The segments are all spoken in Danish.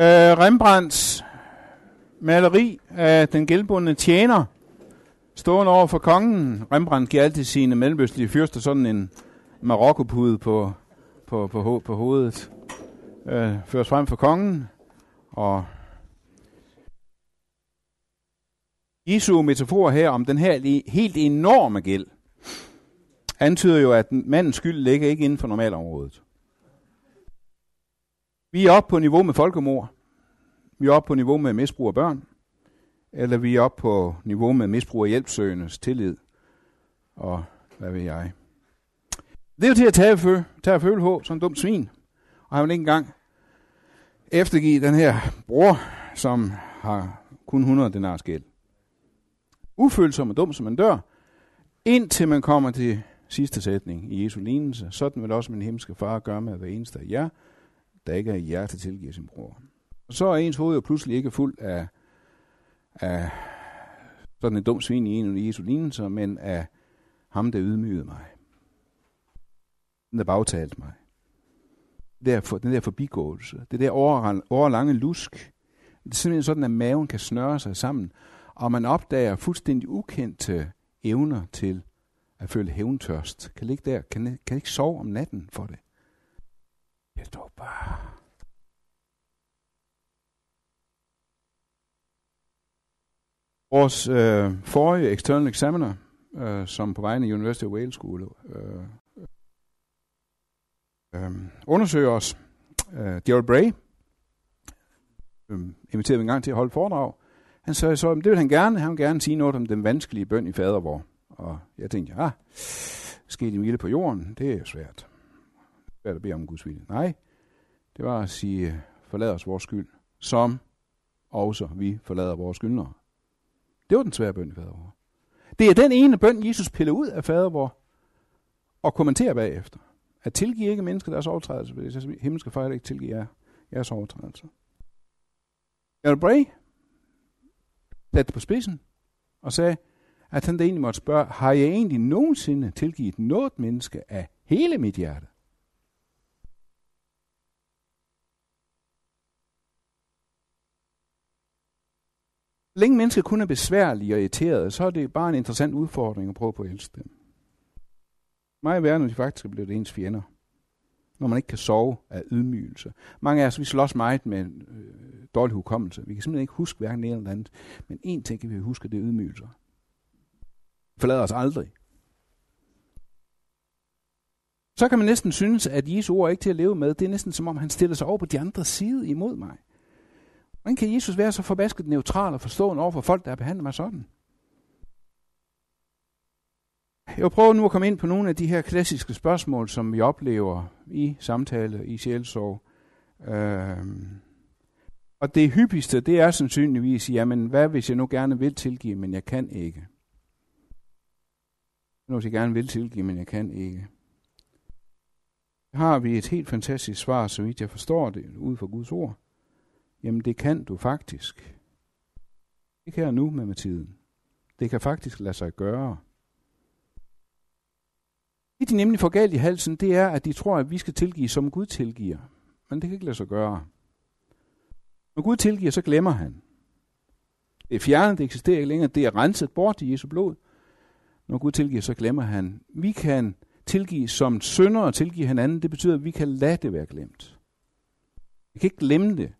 Øh, Rembrandts maleri af den gældbundne tjener, stående over for kongen. Rembrandt giver altid sine mellemøstlige fyrster sådan en marokkopude på, på, på, ho- på hovedet. Øh, føres frem for kongen, og Jesu metafor her om den her helt enorme gæld, antyder jo, at mandens skyld ligger ikke inden for normalområdet. Vi er oppe på niveau med folkemord. Vi er oppe på niveau med misbrug af børn. Eller vi er oppe på niveau med misbrug af hjælpsøgendes tillid. Og hvad ved jeg. Det er jo til at tage, fø, tage føle på som en dum svin. Og han vil ikke engang eftergive den her bror, som har kun 100 denars gæld. Ufølsom og dum som man dør, indtil man kommer til sidste sætning i Jesu lignelse. Sådan vil også min himmelske far gøre med hver eneste af jer, der ikke er hjerte tilgiver sin bror. Og så er ens hoved jo pludselig ikke fuld af, af sådan en dum svin i en af Jesu lignelser, men af ham, der ydmygede mig. Den, der bagtalte mig. Det der for, den der forbigåelse. Det der overlange lusk. Det er simpelthen sådan, at maven kan snøre sig sammen, og man opdager fuldstændig ukendte evner til at føle hævntørst. Kan ligge der, kan, kan ikke sove om natten for det. Jeg står bare. Vores øh, forrige external examiner, øh, som på vegne af University of Wales skulle øh, øh, undersøge os, øh, Gerald Bray, øh, inviterede en gang til at holde foredrag. Han sagde så, det vil han gerne. Han vil gerne sige noget om den vanskelige bøn i fadervor. Og jeg tænkte, ja, skete i vilje på jorden, det er jo svært. Svært at bede om Guds vilje. Nej, det var at sige, forlad os vores skyld, som også vi forlader vores skyldnere. Det var den svære bøn i fadervor. Det er den ene bøn, Jesus piller ud af fadervor og kommenterer bagefter. At tilgive ikke mennesker deres overtrædelser, hvis himmelske fejl ikke tilgive jer jeres overtrædelser. Gerald Bray satte på spidsen og sagde, at han da egentlig måtte spørge, har jeg egentlig nogensinde tilgivet noget menneske af hele mit hjerte? Længe mennesker kun er besværlige og irriterede, så er det bare en interessant udfordring at prøve på at elske dem. Meget værre, når de faktisk er blevet ens fjender. Når man ikke kan sove af ydmygelse. Mange af os, vi slås meget med øh, dårlig hukommelse. Vi kan simpelthen ikke huske hverken det ene eller andet. Men én ting kan vi huske, det er ydmygelser forlader os aldrig. Så kan man næsten synes, at Jesu ord er ikke til at leve med. Det er næsten som om, han stiller sig over på de andre side imod mig. Hvordan kan Jesus være så forbasket neutral og forstående over for folk, der behandler mig sådan? Jeg prøver nu at komme ind på nogle af de her klassiske spørgsmål, som vi oplever i samtale, i sjælsorg. Øhm. Og det hyppigste, det er sandsynligvis, jamen hvad hvis jeg nu gerne vil tilgive, men jeg kan ikke? Noget jeg gerne vil tilgive, men jeg kan ikke. Har vi et helt fantastisk svar, så vidt jeg forstår det, ud fra Guds ord. Jamen det kan du faktisk. Ikke her nu med med tiden. Det kan faktisk lade sig gøre. Det de nemlig får galt i halsen, det er, at de tror, at vi skal tilgive, som Gud tilgiver. Men det kan ikke lade sig gøre. Når Gud tilgiver, så glemmer han. Det er fjernet, det eksisterer ikke længere. Det er renset bort i Jesu blod. Når Gud tilgiver, så glemmer han. Vi kan tilgive som sønder og tilgive hinanden. Det betyder, at vi kan lade det være glemt. Vi kan ikke glemme det.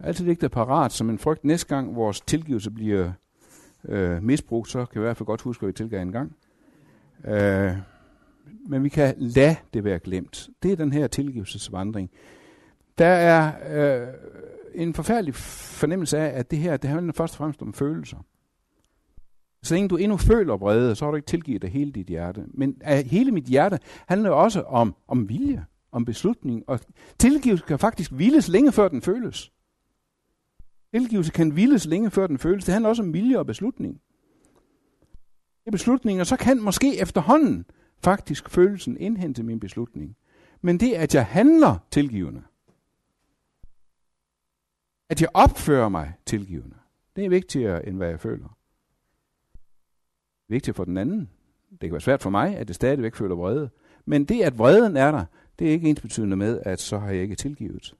Altid ligge der parat som en frygt. Næste gang vores tilgivelse bliver øh, misbrugt, så kan vi i hvert fald godt huske, at vi tilgav en gang. Øh, men vi kan lade det være glemt. Det er den her tilgivelsesvandring. Der er øh, en forfærdelig fornemmelse af, at det her, det handler først og fremmest om følelser. Så længe du endnu føler vrede, så har du ikke tilgivet dig hele dit hjerte. Men af hele mit hjerte handler også om, om vilje, om beslutning. Og tilgivelse kan faktisk hviles længe før den føles. Tilgivelse kan hviles længe før den føles. Det handler også om vilje og beslutning. Det er beslutning, og så kan måske efterhånden faktisk følelsen indhente min beslutning. Men det, at jeg handler tilgivende, at jeg opfører mig tilgivende, det er vigtigere, end hvad jeg føler vigtigt for den anden. Det kan være svært for mig, at det stadigvæk føler vrede. Men det, at vreden er der, det er ikke ens betydende med, at så har jeg ikke tilgivet.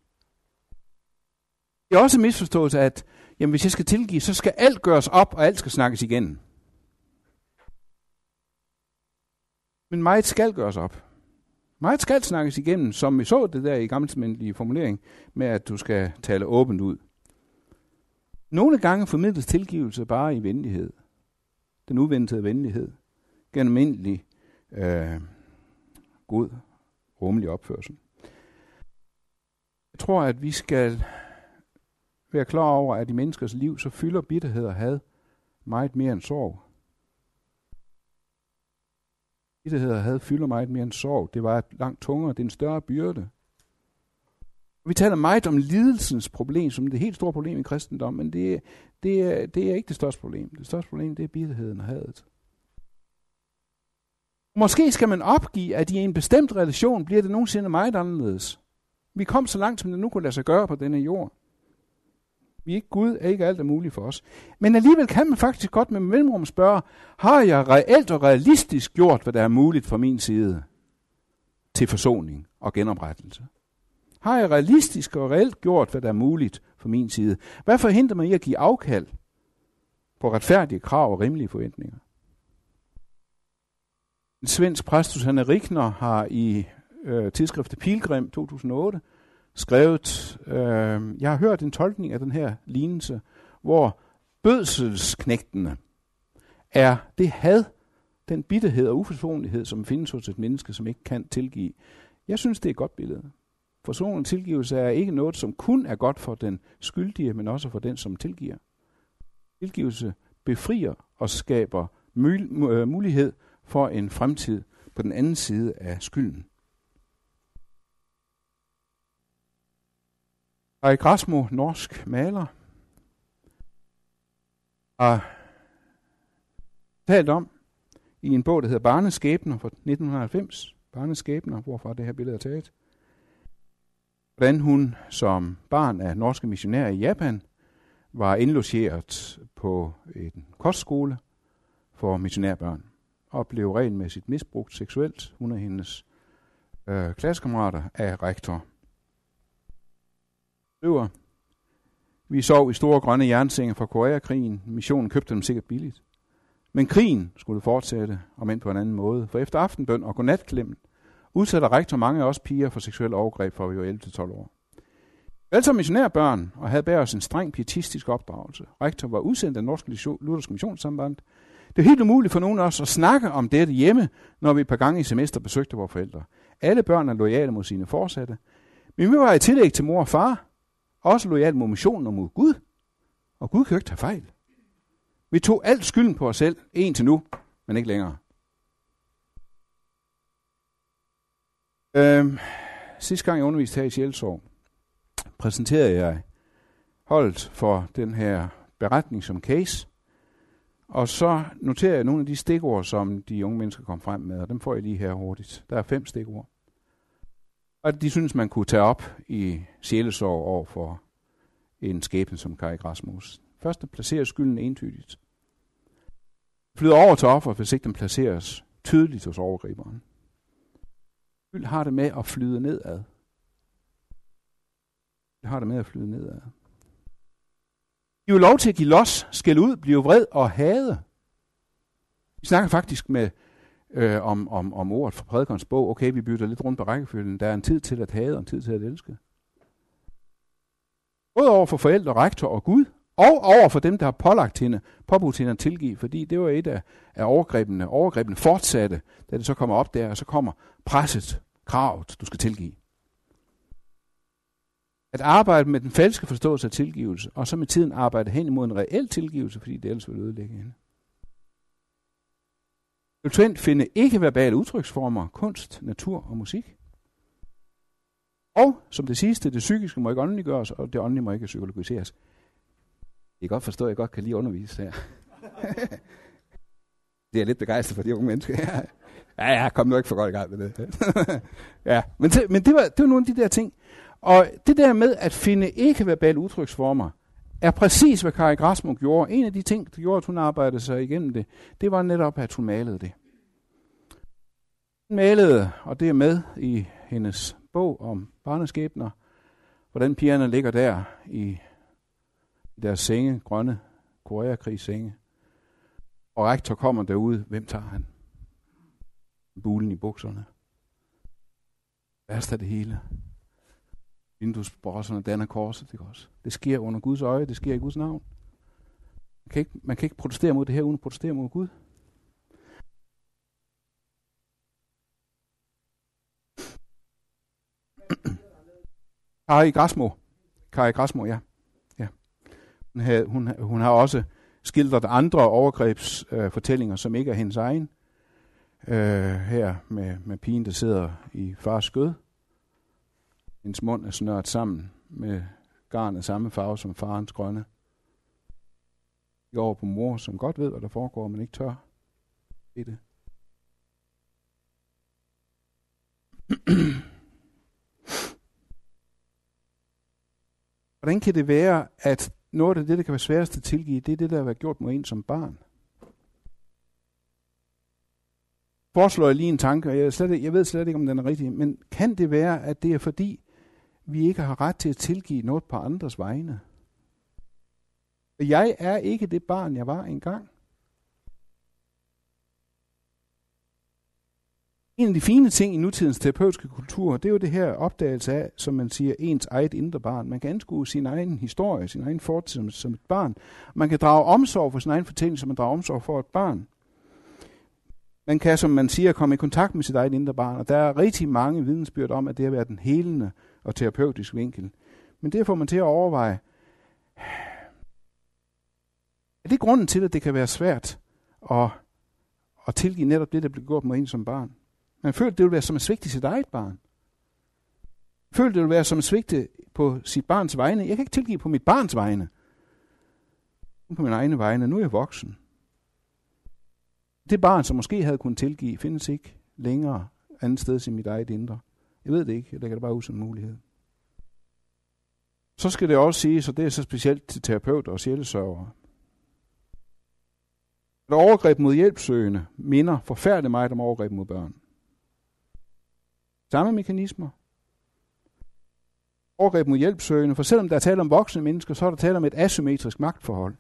Det er også en misforståelse, at jamen, hvis jeg skal tilgive, så skal alt gøres op, og alt skal snakkes igen. Men meget skal gøres op. Meget skal snakkes igennem, som vi så det der i gammeltestamentlige formulering, med at du skal tale åbent ud. Nogle gange formidles tilgivelse bare i venlighed. Den uventede venlighed. Gennem endelig øh, god, rummelig opførsel. Jeg tror, at vi skal være klar over, at i menneskers liv, så fylder bitterhed og had meget mere end sorg. Bitterhed og had fylder meget mere end sorg. Det var langt tungere, det er en større byrde. Vi taler meget om lidelsens problem, som det helt store problem i kristendom, men det, det, er, det er ikke det største problem. Det største problem, det er bitterheden og hadet. Måske skal man opgive, at i en bestemt relation bliver det nogensinde meget anderledes. Vi kom så langt, som det nu kunne lade sig gøre på denne jord. Vi er ikke Gud, er ikke alt er muligt for os. Men alligevel kan man faktisk godt med mellemrum spørge, har jeg reelt og realistisk gjort, hvad der er muligt fra min side til forsoning og genoprettelse? Har jeg realistisk og reelt gjort, hvad der er muligt fra min side? Hvad forhindrer mig i at give afkald på retfærdige krav og rimelige forventninger? En svensk præst, Susanne Rikner, har i øh, tidsskriftet Pilgrim 2008 skrevet, øh, jeg har hørt en tolkning af den her lignelse, hvor bødselsknægtene er det had, den bitterhed og uforsonlighed, som findes hos et menneske, som ikke kan tilgive. Jeg synes, det er et godt billede. Forsoning og tilgivelse er ikke noget, som kun er godt for den skyldige, men også for den, som tilgiver. Tilgivelse befrier og skaber øh, mulighed for en fremtid på den anden side af skylden. Erik Rasmo, norsk maler, har talt om i en bog, der hedder Barneskæbner fra 1990. Barneskæbner, hvorfor det her billede er taget. Hvordan hun som barn af norske missionærer i Japan var indlogeret på en kostskole for missionærbørn og blev regelmæssigt misbrugt seksuelt. Hun og hendes øh, klassekammerater af rektor skriver, vi sov i store grønne jernsenge fra Koreakrigen. Missionen købte dem sikkert billigt. Men krigen skulle fortsætte, om end på en anden måde. For efter aftenbøn og godnatklemmen udsætter rektor mange af os piger for seksuelle overgreb fra vi var 11-12 år. Vi alle missionærbørn og havde bag os en streng pietistisk opdragelse. Rektor var udsendt af Norsk Luthersk Missionssamband. Det er helt umuligt for nogen af os at snakke om dette hjemme, når vi et par gange i semester besøgte vores forældre. Alle børn er lojale mod sine forsatte. Men vi var i tillæg til mor og far, også lojal mod missionen og mod Gud. Og Gud kan jo ikke tage fejl. Vi tog alt skylden på os selv, en til nu, men ikke længere. Øhm, sidste gang jeg underviste her i Sjælsorg, præsenterede jeg holdt for den her beretning som case. Og så noterer jeg nogle af de stikord, som de unge mennesker kom frem med, og dem får jeg lige her hurtigt. Der er fem stikord. Og de synes, man kunne tage op i sjælesorg over for en skæbne som Kai Rasmus. Først at placere skylden entydigt. Flyder over til offer, hvis ikke den placeres tydeligt hos overgriberen. Skyld har det med at flyde nedad. Det har det med at flyde nedad. I jo lov til at give los, skælde ud, blive vred og hade. Vi snakker faktisk med øh, om, om, om ordet fra prædikernes bog. Okay, vi bytter lidt rundt på rækkefølgen. Der er en tid til at hade og en tid til at elske. Både over for forældre, rektor og Gud, og over for dem, der har pålagt hende, påbudt hende at tilgive, fordi det var et af, af overgrebene. Overgrebene fortsatte, da det så kommer op der, og så kommer presset, kravet, du skal tilgive. At arbejde med den falske forståelse af tilgivelse, og så med tiden arbejde hen imod en reel tilgivelse, fordi det ellers vil ødelægge hende. Eventuelt finde ikke-verbale udtryksformer, kunst, natur og musik. Og som det sidste, det psykiske må ikke åndeliggøres, og det åndelige må ikke psykologiseres. Jeg kan godt forstå, at jeg godt kan lige undervise her. det er lidt begejstret for de unge mennesker. ja, ja, kom nu ikke for godt i gang med det. ja, men, det, men det, var, det var nogle af de der ting. Og det der med at finde ikke-verbale udtryksformer, er præcis, hvad Kari Grasmuk gjorde. En af de ting, der gjorde, at hun arbejdede sig igennem det, det var netop, at hun malede det. Hun malede, og det er med i hendes bog om barneskæbner, hvordan pigerne ligger der i deres senge, grønne koreakrigssenge. Og rektor kommer derude. Hvem tager han? Bulen i bukserne. Værst af det hele. Vinduesbrosserne danner korset. Ikke også. det sker under Guds øje. Det sker i Guds navn. Man kan, ikke, man kan ikke protestere mod det her, uden at protestere mod Gud. Kari Grasmo. Kari Grasmo, ja. ja. Hun, havde, hun, hun har også skildret andre overgrebsfortællinger, øh, som ikke er hendes egen. Øh, her med, med pigen, der sidder i fars skød. Hendes mund er snørt sammen med garn af samme farve som farens grønne. Jeg over på mor, som godt ved, hvad der foregår, men ikke tør se det. Hvordan kan det være, at noget af det, der kan være sværest at tilgive, det er det, der har været gjort mod en som barn? Foreslår jeg lige en tanke, og jeg, slet, jeg ved slet ikke, om den er rigtig, men kan det være, at det er fordi, vi ikke har ret til at tilgive noget på andres vegne? Jeg er ikke det barn, jeg var engang. En af de fine ting i nutidens terapeutiske kultur, det er jo det her opdagelse af, som man siger, ens eget indre barn. Man kan anskue sin egen historie, sin egen fortid som, som et barn. Man kan drage omsorg for sin egen fortælling, som man drager omsorg for et barn. Man kan, som man siger, komme i kontakt med sit eget indre barn, og der er rigtig mange vidensbyrd om, at det har været den helende og terapeutisk vinkel. Men det får man til at overveje, er det grunden til, at det kan være svært at, at tilgive netop det, der blev gjort mod en som barn? Man føler, det vil være som at svigte sit eget barn. Føler, det vil være som at svigte på sit barns vegne. Jeg kan ikke tilgive på mit barns vegne. På min egne vegne. Nu er jeg voksen. Det barn, som måske havde kunnet tilgive, findes ikke længere andet sted i mit eget indre. Jeg ved det ikke. Jeg lægger det bare ud som en mulighed. Så skal det også sige, og det er så specielt til terapeuter og sjælesørgere, at overgreb mod hjælpsøgende minder forfærdeligt meget om overgreb mod børn. Samme mekanismer. Overgreb mod hjælpsøgende, for selvom der er tale om voksne mennesker, så er der tale om et asymmetrisk magtforhold.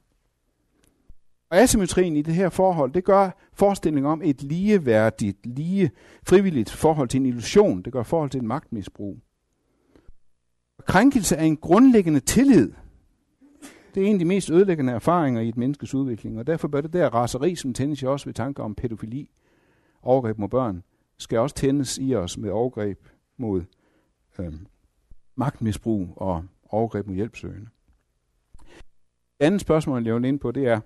Og asymmetrien i det her forhold, det gør forestillingen om et ligeværdigt, lige frivilligt forhold til en illusion. Det gør forhold til en magtmisbrug. Krænkelse er en grundlæggende tillid, det er en af de mest ødelæggende erfaringer i et menneskes udvikling, og derfor bør det der raseri, som tændes i os ved tanker om pædofili, overgreb mod børn, skal også tændes i os med overgreb mod øh, magtmisbrug og overgreb mod hjælpsøgende. Det andet spørgsmål, jeg vil ind på, det er,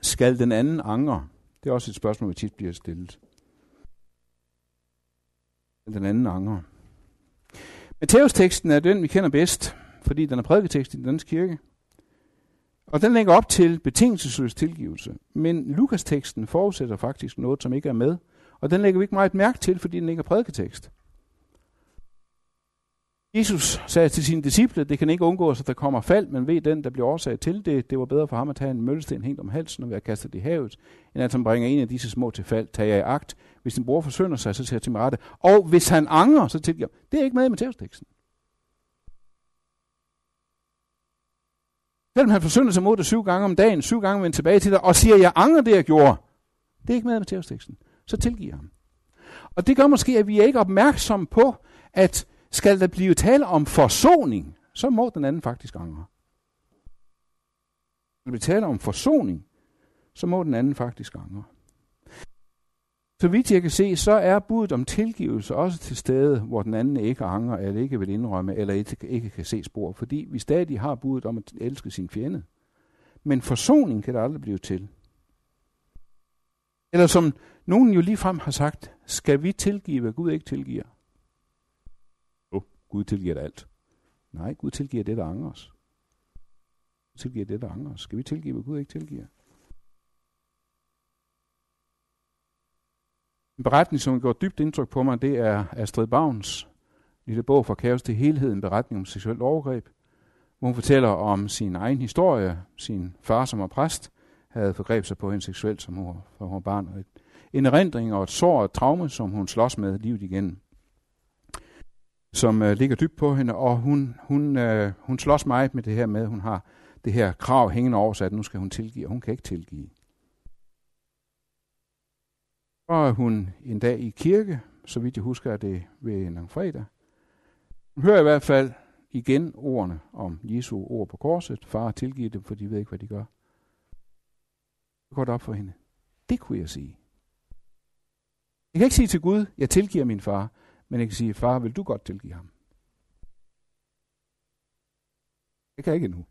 skal den anden angre? Det er også et spørgsmål, vi tit bliver stillet. Den anden angre. Matthæus-teksten er den, vi kender bedst, fordi den er prædiketekst i den danske kirke. Og den lægger op til betingelsesløs tilgivelse. Men Lukas-teksten forudsætter faktisk noget, som ikke er med. Og den lægger vi ikke meget mærke til, fordi den ikke er prædiketekst. Jesus sagde til sine disciple, det kan ikke undgås, at der kommer fald, men ved den, der bliver årsag til det, det var bedre for ham at tage en møllesten hængt om halsen og være kastet i havet, end at han bringer en af disse små til fald. Tag jeg i agt. Hvis din bror forsønder sig, så siger jeg til mig rette. Og hvis han angrer, så tilgiver Det er ikke med i Matthæus-teksten. Selvom han forsønder sig mod dig syv gange om dagen, syv gange vender tilbage til dig, og siger, jeg angrer det, jeg gjorde. Det er ikke med i Matthæus-teksten. Så tilgiver ham. Og det gør måske, at vi er ikke opmærksomme på, at skal der blive tale om forsoning, så må den anden faktisk angre. Skal der blive tale om forsoning, så må den anden faktisk angre. Så vidt jeg kan se, så er budet om tilgivelse også til stede, hvor den anden ikke angrer, eller ikke vil indrømme, eller ikke, ikke kan se spor, fordi vi stadig har budet om at elske sin fjende. Men forsoning kan der aldrig blive til. Eller som nogen jo ligefrem har sagt, skal vi tilgive, hvad Gud ikke tilgiver? Gud tilgiver dig alt. Nej, Gud tilgiver det, der angrer os. Gud tilgiver det, der angrer os. Skal vi tilgive, hvad Gud ikke tilgiver? En beretning, som gjort dybt indtryk på mig, det er Astrid Bavns lille bog fra kaos til helhed, en beretning om seksuelt overgreb, hvor hun fortæller om sin egen historie. Sin far, som var præst, havde forgrebet sig på hende seksuelt, som hun var, hun var barn. En erindring og et sår og et traume, som hun slås med livet igen, som øh, ligger dybt på hende, og hun, hun, øh, hun slås meget med det her med, at hun har det her krav hængende over sig, at nu skal hun tilgive, og hun kan ikke tilgive. Så er hun en dag i kirke, så vidt jeg husker, er det ved en fredag. Hun hører i hvert fald igen ordene om Jesu ord på korset. Far tilgive dem, for de ved ikke, hvad de gør. Det går det op for hende. Det kunne jeg sige. Jeg kan ikke sige til Gud, jeg tilgiver min far, men jeg kan sige, far, vil du godt tilgive ham? Det kan jeg ikke endnu.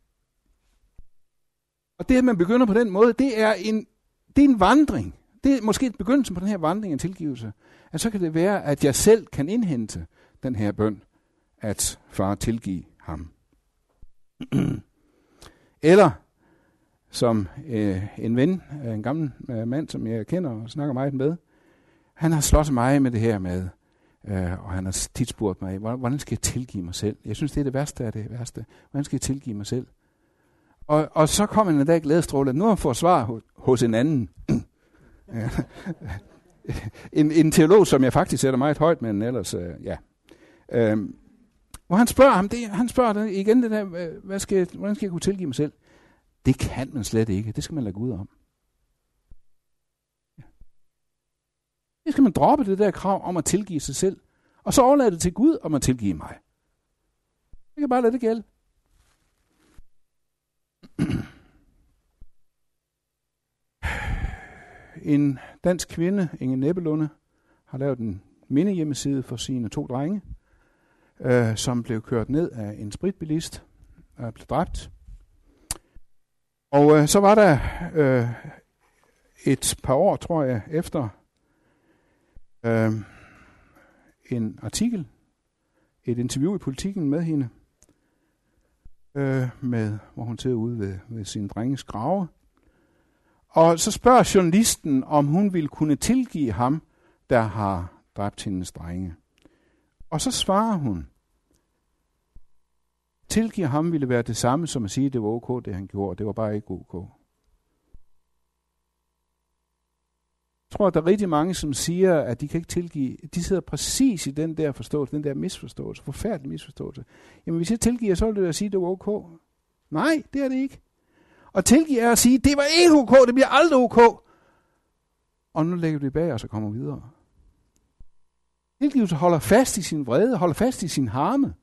Og det, at man begynder på den måde, det er en, det er en vandring. Det er måske begyndelsen på den her vandring af tilgivelse. At så kan det være, at jeg selv kan indhente den her bøn, at far tilgive ham. Eller som øh, en ven, en gammel øh, mand, som jeg kender og snakker meget med, han har slået mig med det her med, øh, og han har tit spurgt mig, hvordan skal jeg tilgive mig selv? Jeg synes, det er det værste af det værste. Hvordan skal jeg tilgive mig selv? Og, og så kom en dag glædestråle, nu har han fået svar hos, hos en anden. en, en teolog, som jeg faktisk sætter meget højt, men ellers, øh, ja. Øhm, hvor han spørger ham, det, han spørger det, igen det der, hvad skal, hvordan skal jeg kunne tilgive mig selv? Det kan man slet ikke. Det skal man lade Gud om. Så skal man droppe det der krav om at tilgive sig selv. Og så overlade det til Gud om at tilgive mig. Jeg kan bare lade det gælde. En dansk kvinde, Inge Nebelunde, har lavet en mindehjemmeside for sine to drenge, øh, som blev kørt ned af en spritbilist og blev dræbt. Og øh, så var der øh, et par år, tror jeg, efter øh, en artikel, et interview i politikken med hende, øh, med, hvor hun sidder ude ved, ved sin drenges grave. Og så spørger journalisten, om hun ville kunne tilgive ham, der har dræbt hendes drenge. Og så svarer hun, tilgive ham ville være det samme som at sige, at det var ok, det han gjorde. Det var bare ikke ok. Tror, at der er rigtig mange, som siger, at de kan ikke tilgive. De sidder præcis i den der forståelse, den der misforståelse, forfærdelig misforståelse. Jamen, hvis jeg tilgiver, så vil det være at sige, at det var ok. Nej, det er det ikke. Og tilgive er at sige, det var ikke ok, det bliver aldrig ok. Og nu lægger vi det bag os og kommer videre. Tilgivelse holder fast i sin vrede, holder fast i sin harme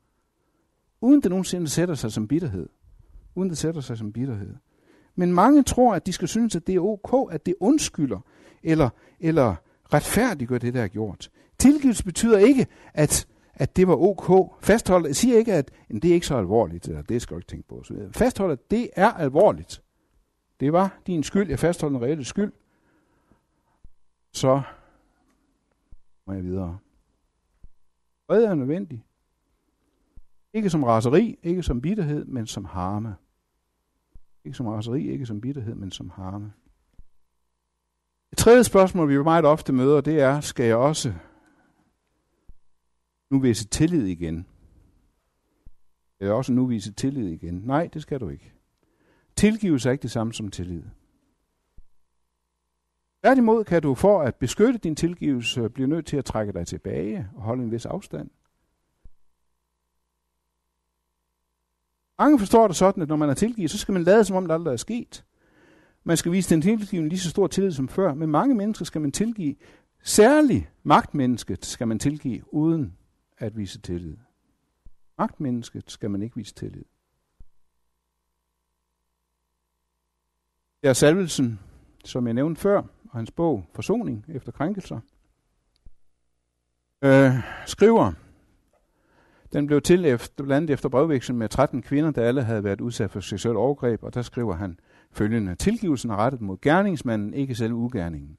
uden det nogensinde sætter sig som bitterhed. Uden det sætter sig som bitterhed. Men mange tror, at de skal synes, at det er ok, at det undskylder, eller, eller retfærdiggør det, der er gjort. Tilgivelse betyder ikke, at, at det var ok. Fastholder siger ikke, at det er ikke så alvorligt, eller det skal du ikke tænke på. Fastholder, at det er alvorligt. Det var din skyld, jeg fastholder en reelle skyld. Så må jeg videre. Fred er nødvendig. Ikke som raseri, ikke som bitterhed, men som harme. Ikke som raseri, ikke som bitterhed, men som harme. Et tredje spørgsmål, vi meget ofte møder, det er, skal jeg også nu vise tillid igen? Skal jeg også nu vise tillid igen? Nej, det skal du ikke. Tilgivelse er ikke det samme som tillid. Tværtimod kan du for at beskytte din tilgivelse blive nødt til at trække dig tilbage og holde en vis afstand. Mange forstår det sådan, at når man er tilgivet, så skal man lade som om, det aldrig er sket. Man skal vise den tilgivende lige så stor tillid som før. Men mange mennesker skal man tilgive. Særligt magtmennesket skal man tilgive, uden at vise tillid. Magtmennesket skal man ikke vise tillid. Det er Salvelsen, som jeg nævnte før, og hans bog Forsoning efter krænkelser, øh, skriver, den blev til efter, blandt andet efter brevvekslen med 13 kvinder, der alle havde været udsat for seksuel overgreb, og der skriver han følgende. Tilgivelsen er rettet mod gerningsmanden, ikke selv ugerningen.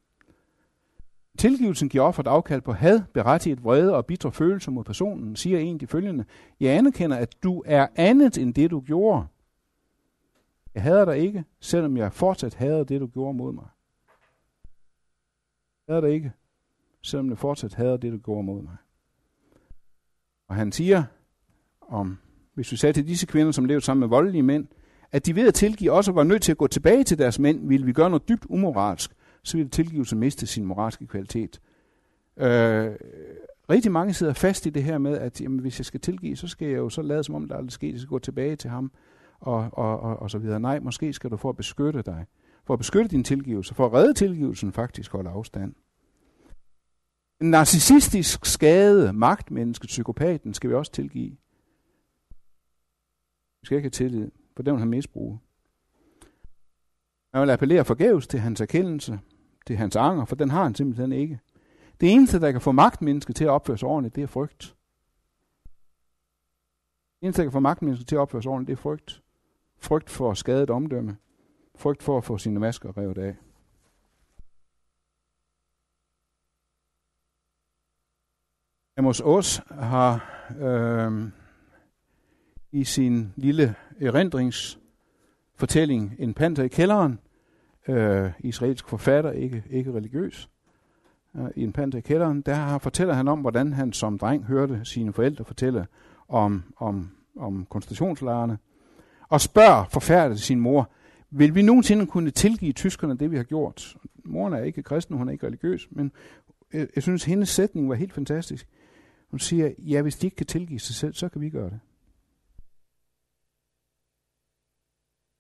Tilgivelsen giver offeret afkald på had, berettiget vrede og bitre følelser mod personen, siger en de følgende. Jeg anerkender, at du er andet end det, du gjorde. Jeg hader dig ikke, selvom jeg fortsat hader det, du gjorde mod mig. Jeg hader dig ikke, selvom jeg fortsat hader det, du gjorde mod mig. Og han siger, om, hvis vi sagde til disse kvinder, som levede sammen med voldelige mænd, at de ved at tilgive også var nødt til at gå tilbage til deres mænd, ville vi gøre noget dybt umoralsk, så ville tilgivelse miste sin moralske kvalitet. Øh, rigtig mange sidder fast i det her med, at jamen, hvis jeg skal tilgive, så skal jeg jo så lade som om, der aldrig skete, jeg skal gå tilbage til ham. og, og, og, og så videre. Nej, måske skal du for at beskytte dig, for at beskytte din tilgivelse, for at redde tilgivelsen faktisk holde afstand. En narcissistisk skade, magtmenneske, psykopaten, skal vi også tilgive. Vi skal ikke have tillid, for den vil han misbruge. Man vil appellere forgæves til hans erkendelse, til hans anger, for den har han simpelthen ikke. Det eneste, der kan få magtmennesket til at opføre sig ordentligt, det er frygt. Det eneste, der kan få magtmennesket til at opføre sig ordentligt, det er frygt. Frygt for skadet omdømme. Frygt for at få sine masker revet af. Amos Os har øh, i sin lille erindringsfortælling En panter i kælderen, øh, israelsk forfatter, ikke, ikke religiøs, øh, i En panter i kælderen, der fortæller han om, hvordan han som dreng hørte sine forældre fortælle om, om, om koncentrationslejrene, og spørger forfærdet sin mor, vil vi nogensinde kunne tilgive tyskerne det, vi har gjort? Moren er ikke kristen, hun er ikke religiøs, men jeg, jeg synes, hendes sætning var helt fantastisk. Hun siger, ja, hvis de ikke kan tilgive sig selv, så kan vi gøre det.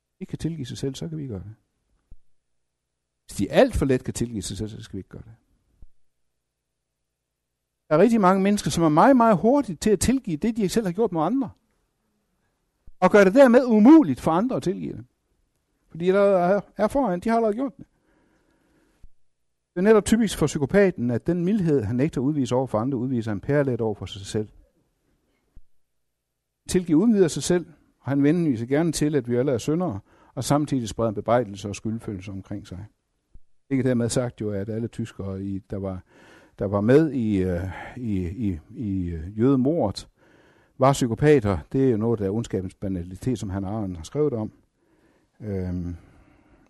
Hvis de ikke kan tilgive sig selv, så kan vi gøre det. Hvis de alt for let kan tilgive sig selv, så skal vi ikke gøre det. Der er rigtig mange mennesker, som er meget, meget hurtige til at tilgive det, de selv har gjort mod andre. Og gør det dermed umuligt for andre at tilgive det. Fordi der er foran, de har allerede gjort det. Det er netop typisk for psykopaten, at den mildhed, han nægter at udvise over for andre, udviser en pærlet over for sig selv. Tilgiver uden sig selv, og han vender gerne til, at vi alle er syndere, og samtidig spreder en bebrejdelse og skyldfølelse omkring sig. Ikke dermed sagt jo, at alle tyskere, i, der, var, der var med i, øh, i, i, i øh, jødemordet, var psykopater. Det er jo noget af ondskabens banalitet, som han Arendt har skrevet om. Øhm,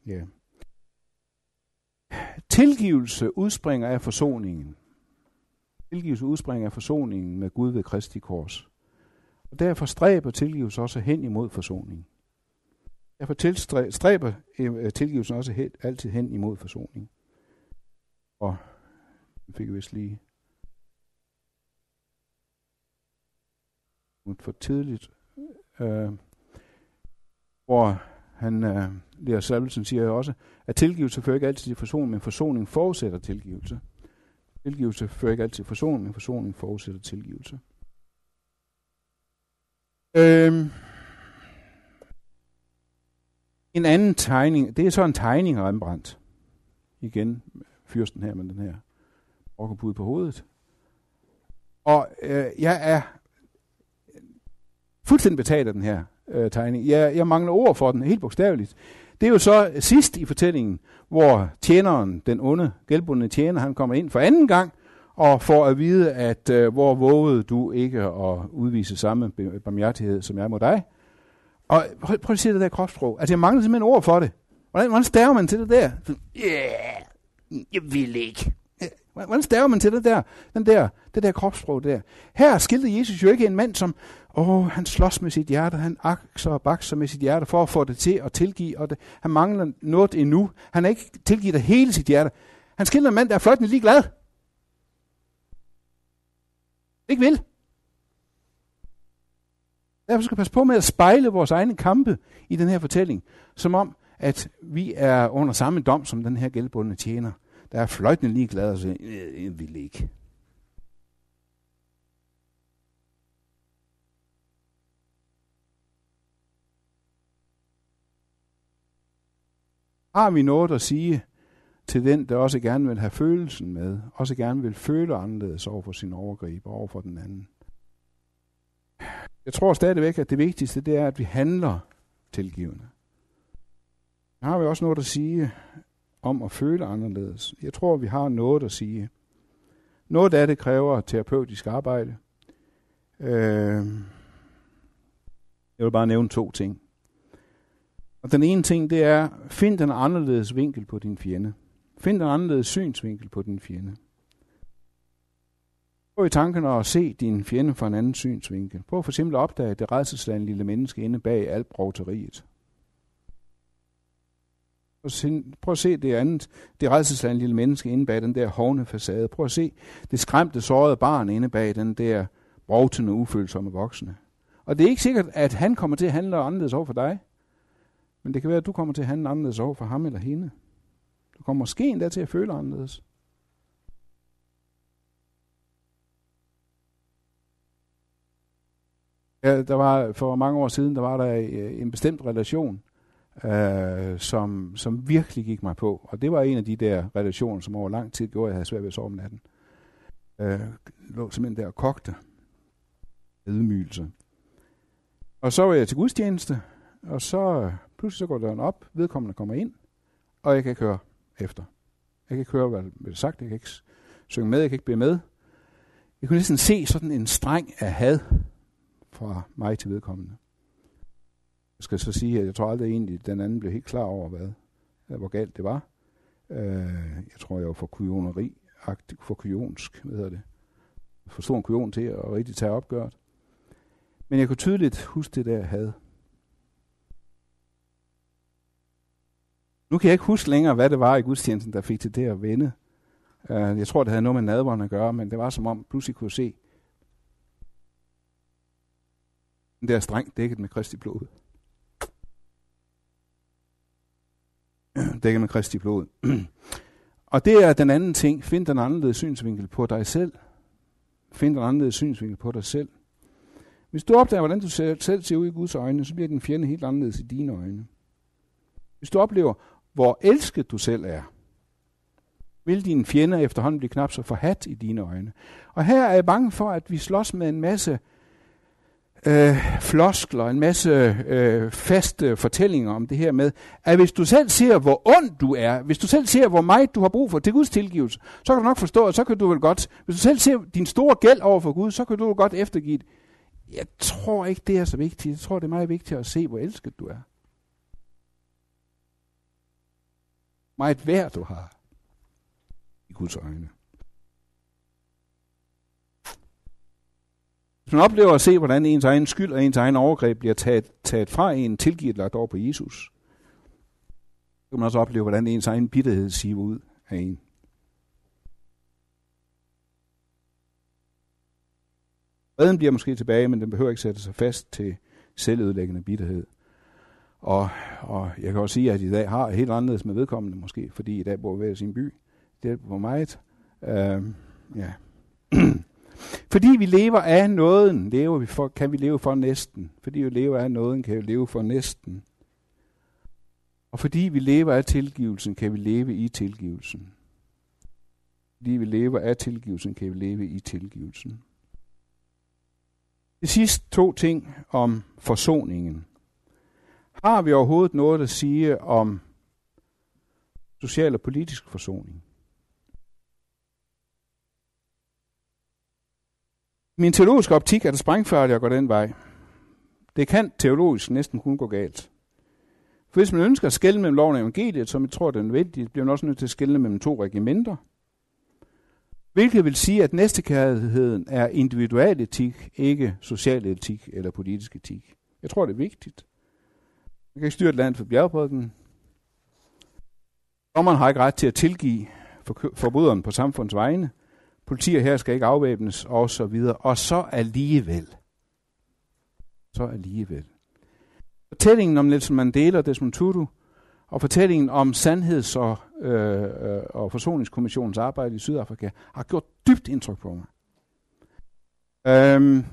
yeah. Tilgivelse udspringer af forsoningen. Tilgivelse udspringer af forsoningen med Gud ved Kristi kors. Og derfor stræber tilgivelse også hen imod forsoning. Derfor stræber øh, tilgivelsen også hen, altid hen imod forsoning. Og nu fik jeg vist lige for tidligt, øh, hvor han, øh, Lea Salvelsen siger jo også, at tilgivelse fører ikke altid til forsoning, men forsoning forudsætter tilgivelse. Tilgivelse fører ikke altid til forsoning, men forsoning forudsætter tilgivelse. Øhm. En anden tegning, det er så en tegning af Rembrandt. Igen, fyrsten her med den her rokkerbud på hovedet. Og øh, jeg er fuldstændig betaget af den her øh, tegning. Jeg, jeg mangler ord for den, helt bogstaveligt. Det er jo så sidst i fortællingen, hvor tjeneren, den onde, gældbundne tjener, han kommer ind for anden gang, og får at vide, at øh, hvor vågede du ikke at udvise samme barmhjertighed, som jeg mod dig. Og prøv, prøv at se det der kropssprog. Altså, jeg mangler simpelthen ord for det. Hvordan, hvordan staver man til det der? Ja, yeah, jeg vil ikke. Hvordan staver man til det der, den der, det der kropssprog der? Her skildrede Jesus jo ikke en mand, som Åh, han slås med sit hjerte, han akser og bakser med sit hjerte for at få det til at tilgive, og det, han mangler noget endnu. Han er ikke tilgivet af hele sit hjerte. Han skiller en mand, der er fløjtende ligeglad. Ikke vil. Derfor skal vi passe på med at spejle vores egne kampe i den her fortælling, som om, at vi er under samme dom som den her gældbundne tjener, der er fløjtende ligeglad og siger, øh, jeg vil ikke. Har vi noget at sige til den, der også gerne vil have følelsen med, også gerne vil føle anderledes over for sin overgriber, over for den anden? Jeg tror stadigvæk, at det vigtigste det er, at vi handler tilgivende. Der har vi også noget at sige om at føle anderledes. Jeg tror, vi har noget at sige. Noget af det kræver terapeutisk arbejde. Øh, jeg vil bare nævne to ting. Og den ene ting, det er, find den anderledes vinkel på din fjende. Find en anderledes synsvinkel på din fjende. Prøv i tankerne at se din fjende fra en anden synsvinkel. Prøv for eksempel at opdage det redselslande lille menneske inde bag alt brovteriet. Prøv at se det andet, det redselslande lille menneske inde bag den der hovne facade. Prøv at se det skræmte, sårede barn inde bag den der brovtende, ufølsomme voksne. Og det er ikke sikkert, at han kommer til at handle anderledes over for dig. Men det kan være, at du kommer til at handle anderledes over for ham eller hende. Du kommer måske endda til at føle anderledes. Ja, der var for mange år siden, der var der øh, en bestemt relation, øh, som, som virkelig gik mig på. Og det var en af de der relationer, som over lang tid gjorde, at jeg havde svært ved at sove om natten. Øh, lå simpelthen der og kogte. Ydmygelse. Og så var jeg til gudstjeneste, og så pludselig så går døren op, vedkommende kommer ind, og jeg kan ikke høre efter. Jeg kan ikke høre, hvad der bliver sagt, jeg kan ikke synge med, jeg kan ikke blive med. Jeg kunne næsten se sådan en streng af had fra mig til vedkommende. Jeg skal så sige, at jeg tror aldrig egentlig, at den anden blev helt klar over, hvad, øh, hvor galt det var. Øh, jeg tror, jeg var for kujoneri, for kujonsk, hvad hedder det. For stor en kujon til at rigtig tage opgøret. Men jeg kunne tydeligt huske det der had. Nu kan jeg ikke huske længere, hvad det var i gudstjenesten, der fik til det at vende. Uh, jeg tror, det havde noget med nadvånd at gøre, men det var som om pludselig kunne se den der streng dækket med Kristi blod. dækket med Kristi blod. Og det er den anden ting. Find den anderledes synsvinkel på dig selv. Find den anderledes synsvinkel på dig selv. Hvis du opdager, hvordan du selv ser ud i Guds øjne, så bliver den fjende helt anderledes i dine øjne. Hvis du oplever, hvor elsket du selv er, vil dine fjender efterhånden blive knap så forhat i dine øjne. Og her er jeg bange for, at vi slås med en masse øh, floskler, en masse øh, faste fortællinger om det her med, at hvis du selv ser, hvor ond du er, hvis du selv ser, hvor meget du har brug for til Guds tilgivelse, så kan du nok forstå, at så kan du vel godt, hvis du selv ser din store gæld over for Gud, så kan du vel godt eftergive det. Jeg tror ikke, det er så vigtigt. Jeg tror, det er meget vigtigt at se, hvor elsket du er. Meget værd du har i Guds øjne. Hvis man oplever at se, hvordan ens egen skyld og ens egen overgreb bliver taget, taget fra en, tilgivet lagt over på Jesus, så kan man også opleve, hvordan ens egen bitterhed siver ud af en. Reden bliver måske tilbage, men den behøver ikke sætte sig fast til selvødelæggende bitterhed. Og, og jeg kan også sige, at i dag har helt anderledes med vedkommende måske, fordi i dag bor vi i sin by. Det er på meget. Øh, ja. Fordi vi lever af nåden, lever vi for, kan vi leve for næsten. Fordi vi lever af nåden, kan vi leve for næsten. Og fordi vi lever af tilgivelsen, kan vi leve i tilgivelsen. Fordi vi lever af tilgivelsen, kan vi leve i tilgivelsen. Det sidste to ting om forsoningen. Har vi overhovedet noget at sige om social og politisk forsoning? min teologiske optik er det sprængfærdigt at gå den vej. Det kan teologisk næsten kun gå galt. For hvis man ønsker at skelne mellem loven og evangeliet, som jeg tror det er nødvendigt, bliver man også nødt til at skelne mellem to regimenter. Hvilket vil sige, at næstekærligheden er individual etik, ikke social etik eller politisk etik. Jeg tror, det er vigtigt. Man kan ikke styre et land for bjergprædiken. Dommeren har ikke ret til at tilgive forbryderen på samfundets vegne. Politier her skal ikke afvæbnes, og så videre. Og så alligevel. Så alligevel. Fortællingen om Nelson Mandela og Desmond Tutu, og fortællingen om Sandheds- og, øh, øh, og Forsoningskommissionens arbejde i Sydafrika, har gjort dybt indtryk på mig. Øhm,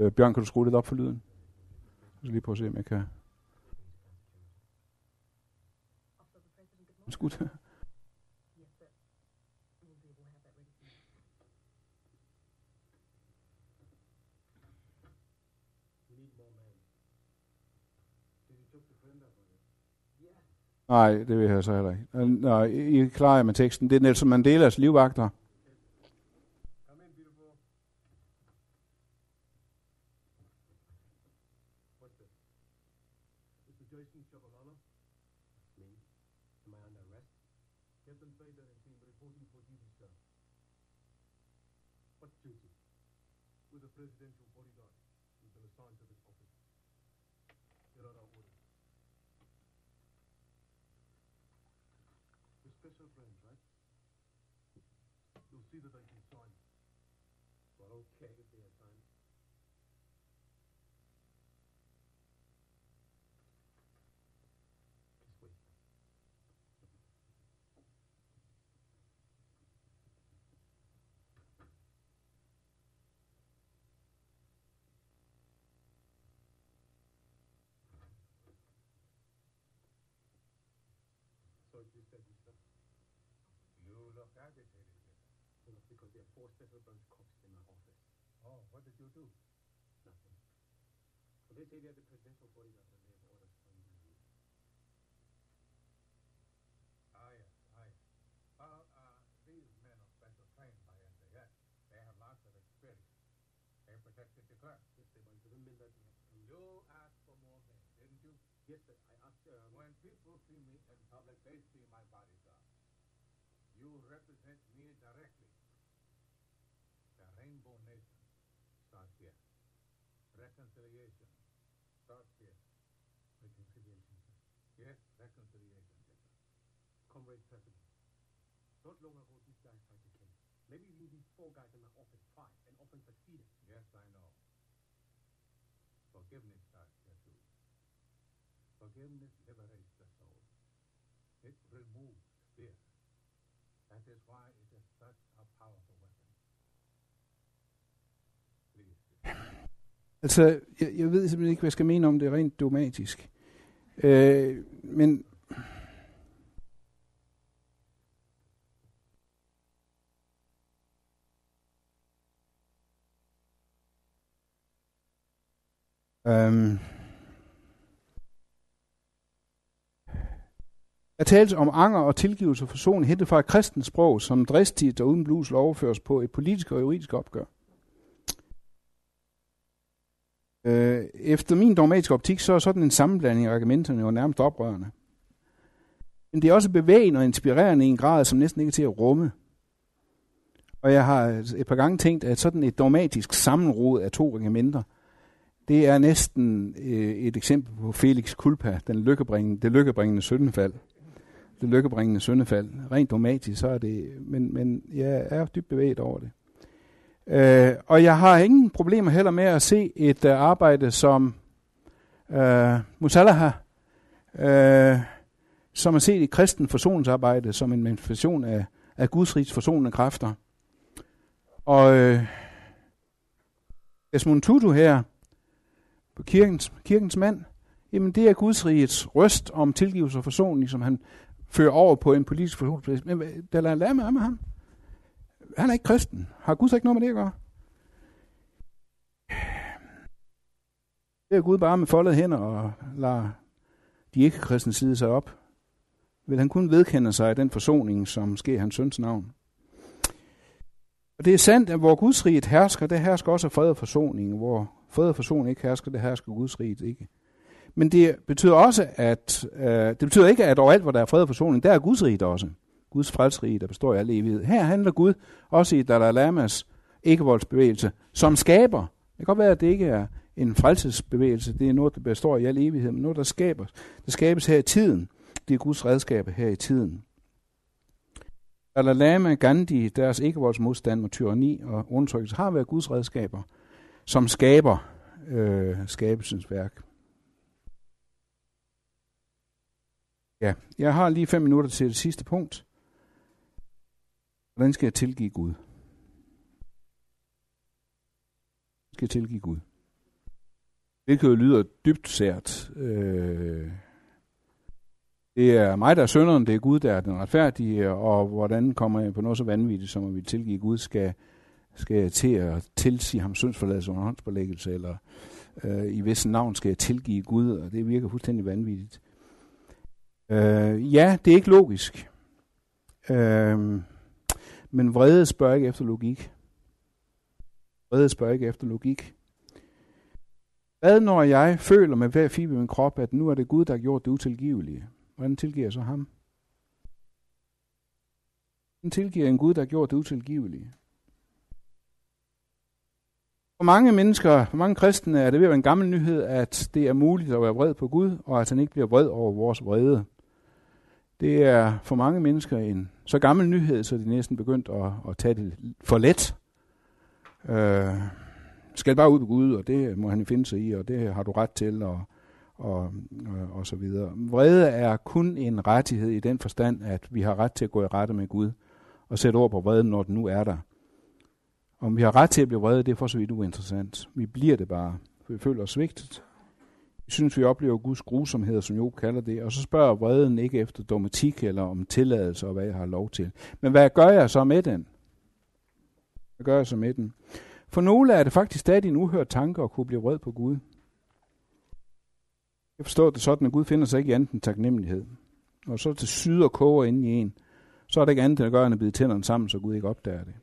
Øh, Bjørn, kan du skrue lidt op for lyden? Jeg skal lige prøve at se, om jeg kan... Skudt. Nej, det vil jeg så heller ikke. Øh, nej, I klarer med teksten. Det er Nelson Mandelas livvagter. Four special branch cops in my office. Oh, what did you do? Nothing. They say they're the presidential bodyguard and they have orders from you. Ah, yes, ah, yes. Well, uh, these men are special trained by SAS. They have lots of experience. They protected the clerk. Yes, sir, but it doesn't that you have to. You asked for more men, didn't you? Yes, sir. I asked. Um, When people see me in public, they see my bodyguard. You represent me directly. Rainbow Nation starts here. Reconciliation starts here. reconciliation, sir. Yes, reconciliation. Sir. Comrade President, not long ago these guys tried to kill me. Maybe even these four guys in my office tried and often succeeded. Yes, I know. Forgiveness starts here too. Forgiveness liberates the soul. It removes fear. That is why it Altså, jeg, jeg ved simpelthen ikke, hvad jeg skal mene om det rent dogmatisk. Øh, men øhm, Der tales om anger og tilgivelse og forsoning hentet fra et kristent sprog, som dristigt og uden blus overføres på et politisk og juridisk opgør. Øh, efter min dogmatiske optik, så er sådan en sammenblanding af argumenterne jo nærmest oprørende. Men det er også bevægende og inspirerende i en grad, som næsten ikke er til at rumme. Og jeg har et par gange tænkt, at sådan et dogmatisk sammenrod af to argumenter, det er næsten øh, et eksempel på Felix Kulpa, den lykkebringende, det lykkebringende syndefald. Det lykkebringende syndefald. Rent dogmatisk, så er det, men, men jeg er dybt bevæget over det. Øh, og jeg har ingen problemer heller med at se et øh, arbejde som øh, Musalaha, øh, som er set et kristen forsoningsarbejde som en manifestation af, af Guds rigs forsonende kræfter. Og øh, Desmond Tutu her, kirkens, kirkens mand, jamen det er Guds rigets røst om tilgivelse og forsoning, som han fører over på en politisk forsoningsplads. Men der lader med ham. Han er ikke kristen. Har Gud så ikke noget med det at gøre? Det er Gud bare med foldede hænder og lader de ikke-kristne side sig op. Vil han kun vedkende sig den forsoning, som sker i hans søns navn. Og det er sandt, at hvor Guds riget hersker, det hersker også fred og forsoning. Hvor fred og forsoning ikke hersker, det hersker Guds riget ikke. Men det betyder også, at øh, det betyder ikke, at overalt, hvor der er fred og forsoning, der er Guds riget også. Guds frelserige, der består i al evighed. Her handler Gud også i Dalai Lamas ikke-voldsbevægelse, som skaber. Det kan godt være, at det ikke er en frelsesbevægelse, det er noget, der består i al evighed, men noget, der skaber. Det skabes her i tiden. Det er Guds redskaber her i tiden. Dalai Lama, Gandhi, deres ikke-voldsmodstand mod tyranni og undertrykkelse har været Guds redskaber, som skaber øh, skabelsens værk. Ja, jeg har lige fem minutter til det sidste punkt. Hvordan skal jeg tilgive Gud? Skal jeg tilgive Gud? Hvilket jo lyder dybt sært. Øh, det er mig, der er synderen, det er Gud, der er den retfærdige, og hvordan kommer jeg på noget så vanvittigt, som at vi tilgive Gud, skal, skal jeg til at tilsige ham syndsforladelse under håndsforlæggelse, eller øh, i hvis navn skal jeg tilgive Gud, og det virker fuldstændig vanvittigt. Øh, ja, det er ikke logisk. Øh, men vrede spørger ikke efter logik. Vrede spørger ikke efter logik. Hvad når jeg føler med hver fiber i min krop, at nu er det Gud, der har gjort det utilgivelige? Hvordan tilgiver jeg så ham? Hvordan tilgiver en Gud, der har gjort det utilgivelige? For mange mennesker, for mange kristne, er det ved at være en gammel nyhed, at det er muligt at være vred på Gud, og at han ikke bliver vred over vores vrede. Det er for mange mennesker en så gammel nyhed, så de næsten begyndt at, at tage det for let. Øh, skal bare ud på Gud, og det må han finde sig i, og det har du ret til, og, og, og, og så videre. Vrede er kun en rettighed i den forstand, at vi har ret til at gå i rette med Gud, og sætte ord på vreden, når den nu er der. Om vi har ret til at blive vrede, det er for så vidt uinteressant. Vi bliver det bare, vi føler os svigtet. Synes, vi oplever Guds grusomhed, som Job kalder det, og så spørger vreden ikke efter domatik eller om tilladelse og hvad jeg har lov til. Men hvad gør jeg så med den? Hvad gør jeg så med den? For nogle er det faktisk stadig en uhørt tanke at kunne blive vred på Gud. Jeg forstår det sådan, at Gud finder sig ikke i andet end taknemmelighed. Og så til syd og koger inde i en, så er det ikke andet end at gøre end at bide tænderne sammen, så Gud ikke opdager det.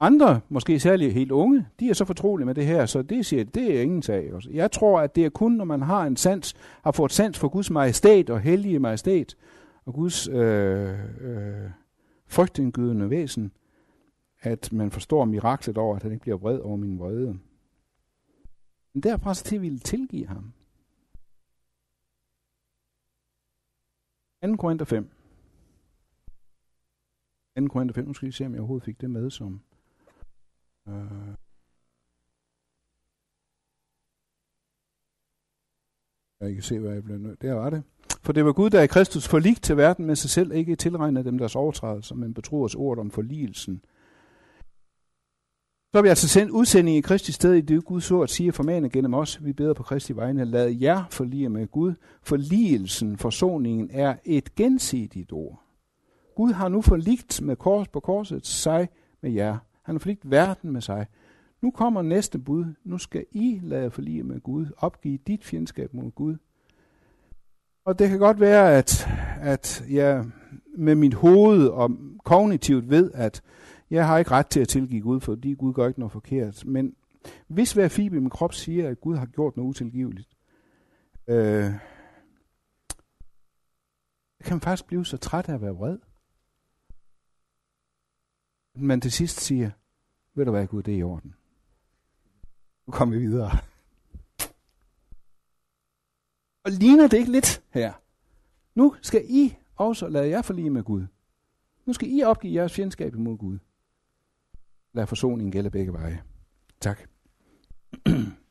Andre, måske særligt helt unge, de er så fortrolige med det her, så det siger, det er ingen sag. Jeg tror, at det er kun, når man har en sans, har fået sans for Guds majestæt og hellige majestæt, og Guds øh, øh, frygtindgydende væsen, at man forstår miraklet over, at han ikke bliver vred over min vrede. Men derfra så til at ville tilgive ham. 2. Korinther 5. 2. Korinther 5, nu skal vi se, om jeg overhovedet fik det med som... Øh, jeg kan se, hvad jeg blev nødt. Der var det. For det var Gud, der i Kristus forligt til verden med sig selv, ikke tilregnede dem deres overtrædelser, men betroede os ord om forligelsen så har vi altså sendt udsending i Kristi sted i det Gud så at sige formaner gennem os. Vi beder på Kristi vegne. Lad jer forlige med Gud. Forligelsen, forsoningen er et gensidigt ord. Gud har nu forligt med kors på korset sig med jer. Han har forligt verden med sig. Nu kommer næste bud. Nu skal I lade forlige med Gud. Opgive dit fjendskab mod Gud. Og det kan godt være, at, at jeg med mit hoved og kognitivt ved, at jeg har ikke ret til at tilgive Gud, fordi Gud gør ikke noget forkert. Men hvis hver fiber i min krop siger, at Gud har gjort noget utilgiveligt, øh, kan man faktisk blive så træt af at være vred man til sidst siger, ved du hvad Gud, det er i orden. Nu kommer vi videre. Og ligner det ikke lidt her? Nu skal I også lade jer forlige med Gud. Nu skal I opgive jeres fjendskab imod Gud. Lad forsoningen gælde begge veje. Tak.